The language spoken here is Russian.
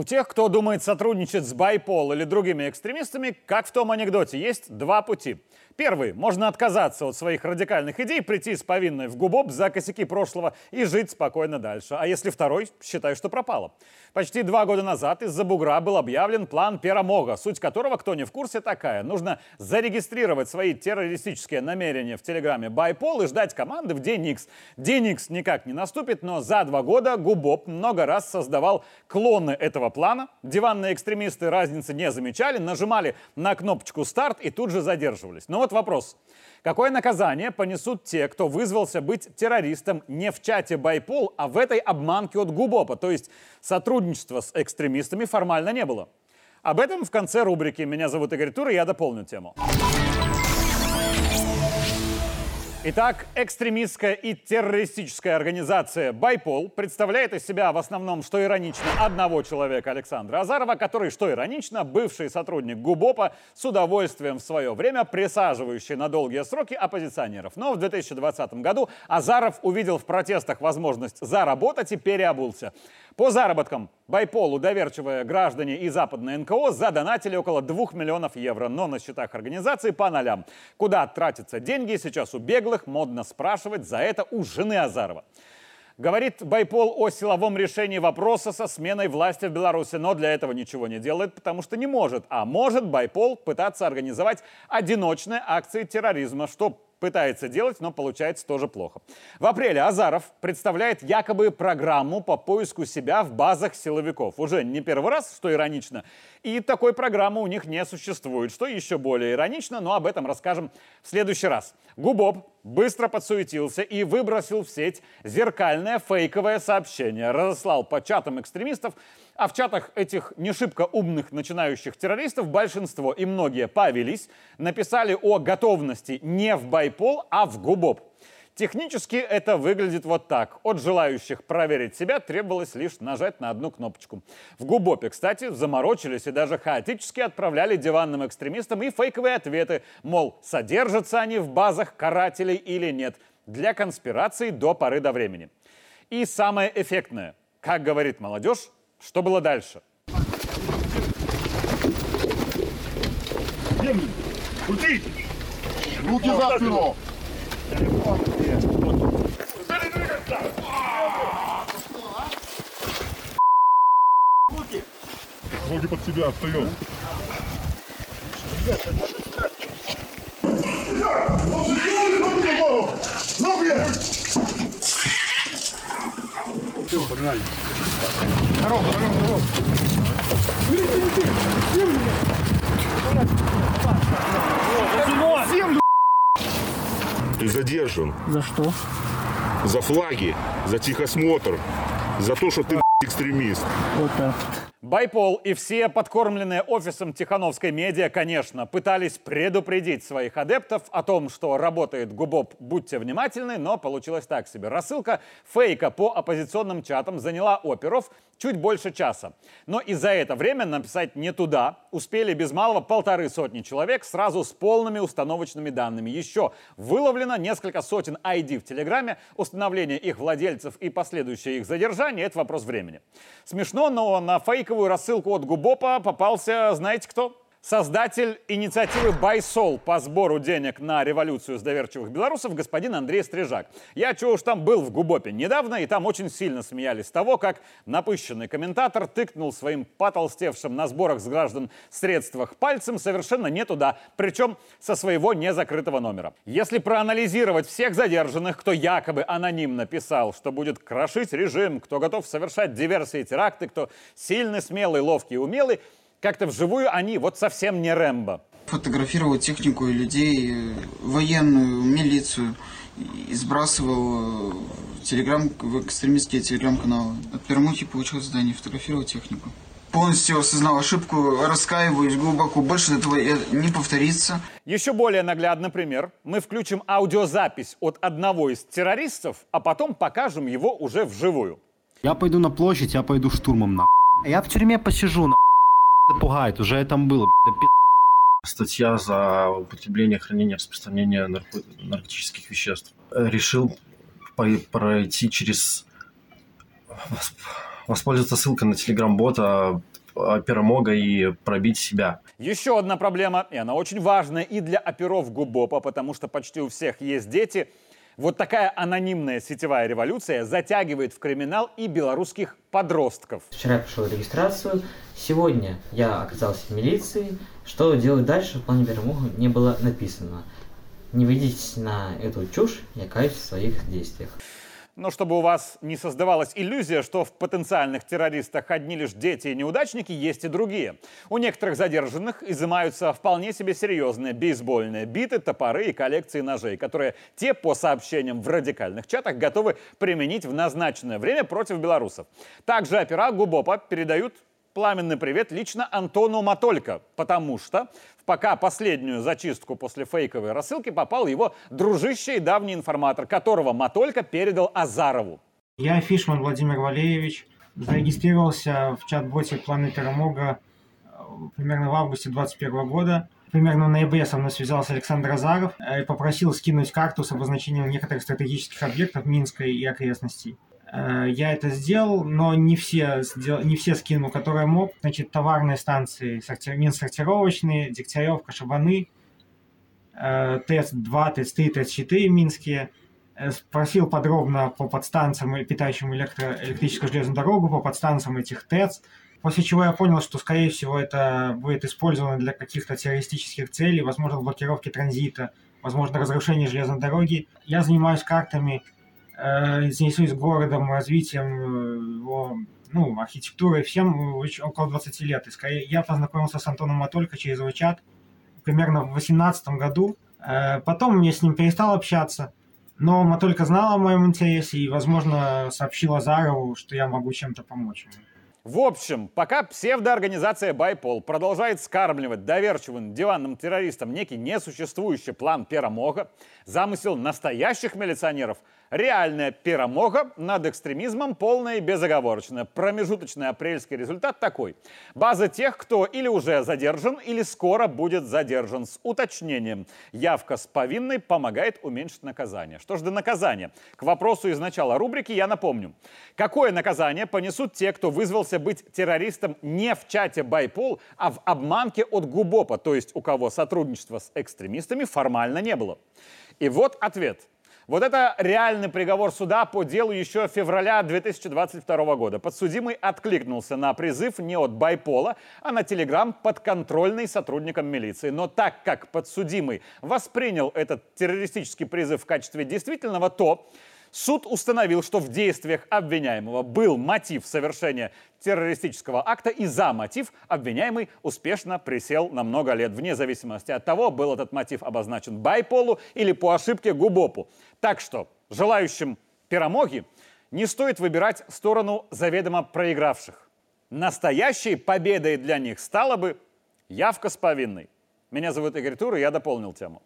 У тех, кто думает сотрудничать с Байпол или другими экстремистами, как в том анекдоте, есть два пути. Первый. Можно отказаться от своих радикальных идей, прийти с повинной в губоб за косяки прошлого и жить спокойно дальше. А если второй, считай, что пропало. Почти два года назад из-за бугра был объявлен план Перамога, суть которого, кто не в курсе, такая. Нужно зарегистрировать свои террористические намерения в телеграме Байпол и ждать команды в день X. День X никак не наступит, но за два года Губоп много раз создавал клоны этого плана. Диванные экстремисты разницы не замечали, нажимали на кнопочку «Старт» и тут же задерживались. Но вот вот вопрос. Какое наказание понесут те, кто вызвался быть террористом не в чате Байпол, а в этой обманке от Губопа? То есть сотрудничества с экстремистами формально не было. Об этом в конце рубрики. Меня зовут Игорь Тур, и я дополню тему. Итак, экстремистская и террористическая организация «Байпол» представляет из себя в основном, что иронично, одного человека Александра Азарова, который, что иронично, бывший сотрудник ГУБОПа, с удовольствием в свое время присаживающий на долгие сроки оппозиционеров. Но в 2020 году Азаров увидел в протестах возможность заработать и переобулся. По заработкам Байполу доверчивые граждане и западные НКО задонатили около 2 миллионов евро, но на счетах организации по нолям. Куда тратятся деньги, сейчас у беглых модно спрашивать за это у жены Азарова. Говорит Байпол о силовом решении вопроса со сменой власти в Беларуси, но для этого ничего не делает, потому что не может. А может Байпол пытаться организовать одиночные акции терроризма, что пытается делать, но получается тоже плохо. В апреле Азаров представляет якобы программу по поиску себя в базах силовиков. Уже не первый раз, что иронично. И такой программы у них не существует, что еще более иронично, но об этом расскажем в следующий раз. Губоб быстро подсуетился и выбросил в сеть зеркальное фейковое сообщение. Разослал по чатам экстремистов, а в чатах этих не шибко умных начинающих террористов большинство и многие повелись, написали о готовности не в байпол, а в губоб. Технически это выглядит вот так. От желающих проверить себя требовалось лишь нажать на одну кнопочку. В Губопе, кстати, заморочились и даже хаотически отправляли диванным экстремистам и фейковые ответы, мол, содержатся они в базах карателей или нет, для конспирации до поры до времени. И самое эффектное, как говорит молодежь, что было дальше? Крути! Руки за спину! Ноги под себя встаем. Все, погнали. Дорогу, дорогу, дорогу. Землю! Ты задержан. За что? За флаги, за тихосмотр, за то, что ты экстремист. Вот так. Байпол и все подкормленные офисом Тихановской медиа, конечно, пытались предупредить своих адептов о том, что работает Губоп, будьте внимательны, но получилось так себе. Рассылка фейка по оппозиционным чатам заняла оперов чуть больше часа. Но и за это время написать не туда успели без малого полторы сотни человек сразу с полными установочными данными. Еще выловлено несколько сотен ID в Телеграме. Установление их владельцев и последующее их задержание – это вопрос времени. Смешно, но на фейковую рассылку от Губопа попался, знаете кто? Создатель инициативы «Байсол» по сбору денег на революцию с доверчивых белорусов господин Андрей Стрижак. Я чего уж там был в Губопе недавно, и там очень сильно смеялись того, как напыщенный комментатор тыкнул своим потолстевшим на сборах с граждан средствах пальцем совершенно не туда, причем со своего незакрытого номера. Если проанализировать всех задержанных, кто якобы анонимно писал, что будет крошить режим, кто готов совершать диверсии и теракты, кто сильный, смелый, ловкий и умелый, как-то вживую они вот совсем не Рэмбо. Фотографировал технику и людей, э, военную, милицию, и сбрасывал в, телеграм, в экстремистские телеграм-каналы. От Пермухи получил задание фотографировать технику. Полностью осознал ошибку, раскаиваюсь глубоко. Больше этого не повторится. Еще более наглядный пример. Мы включим аудиозапись от одного из террористов, а потом покажем его уже вживую. Я пойду на площадь, я пойду штурмом на. Я в тюрьме посижу на пугает, уже я там был. Статья за употребление, хранение, распространение нарко... наркотических веществ. Решил пройти через... Воспользоваться ссылкой на телеграм-бота, э, Перемога и пробить себя. Еще одна проблема, и она очень важная и для оперов ГУБОПа, потому что почти у всех есть дети. Вот такая анонимная сетевая революция затягивает в криминал и белорусских подростков. Вчера я прошел регистрацию, сегодня я оказался в милиции. Что делать дальше в плане перемоги не было написано. Не ведитесь на эту чушь, я каюсь в своих действиях. Но чтобы у вас не создавалась иллюзия, что в потенциальных террористах одни лишь дети и неудачники, есть и другие. У некоторых задержанных изымаются вполне себе серьезные бейсбольные биты, топоры и коллекции ножей, которые те, по сообщениям в радикальных чатах, готовы применить в назначенное время против белорусов. Также опера ГУБОПа передают пламенный привет лично Антону Матолько, потому что в пока последнюю зачистку после фейковой рассылки попал его дружище и давний информатор, которого Матолько передал Азарову. Я Фишман Владимир Валеевич, зарегистрировался в чат-боте «Планы Перемога» э, примерно в августе 2021 года. Примерно в ноябре со мной связался Александр Азаров э, и попросил скинуть карту с обозначением некоторых стратегических объектов Минска и окрестностей. Э, я это сделал, но не все, не все скинул, которые мог. Значит, товарные станции, сортир, минсортировочные, Дегтяревка, Шабаны, ТЭЦ-2, ТЭЦ-3, ТЭЦ-4 минские. Э, спросил подробно по подстанциям, питающим электро, электрическую железную дорогу, по подстанциям этих ТЭЦ. После чего я понял, что, скорее всего, это будет использовано для каких-то террористических целей, возможно, блокировки транзита, возможно, разрушение железной дороги. Я занимаюсь картами Э, интересуюсь городом, развитием э, его ну, архитектурой, всем около 20 лет. И скорее, я познакомился с Антоном Матолько через его примерно в 2018 году. Э, потом я с ним перестал общаться, но Матолько знал о моем интересе и, возможно, сообщил Азарову, что я могу чем-то помочь ему. В общем, пока псевдоорганизация Байпол продолжает скармливать доверчивым диванным террористам некий несуществующий план Перамога, замысел настоящих милиционеров – Реальная перемога над экстремизмом полная и безоговорочная. Промежуточный апрельский результат такой. База тех, кто или уже задержан, или скоро будет задержан. С уточнением. Явка с повинной помогает уменьшить наказание. Что ж до наказания? К вопросу из начала рубрики я напомню. Какое наказание понесут те, кто вызвался быть террористом не в чате Байпол, а в обманке от Губопа, то есть у кого сотрудничества с экстремистами формально не было? И вот ответ – вот это реальный приговор суда по делу еще февраля 2022 года. Подсудимый откликнулся на призыв не от Байпола, а на телеграм подконтрольный сотрудникам милиции. Но так как подсудимый воспринял этот террористический призыв в качестве действительного, то Суд установил, что в действиях обвиняемого был мотив совершения террористического акта, и за мотив обвиняемый успешно присел на много лет, вне зависимости от того, был этот мотив обозначен байполу или по ошибке губопу. Так что желающим перемоги не стоит выбирать сторону заведомо проигравших. Настоящей победой для них стала бы явка с повинной. Меня зовут Игорь Тур, и я дополнил тему.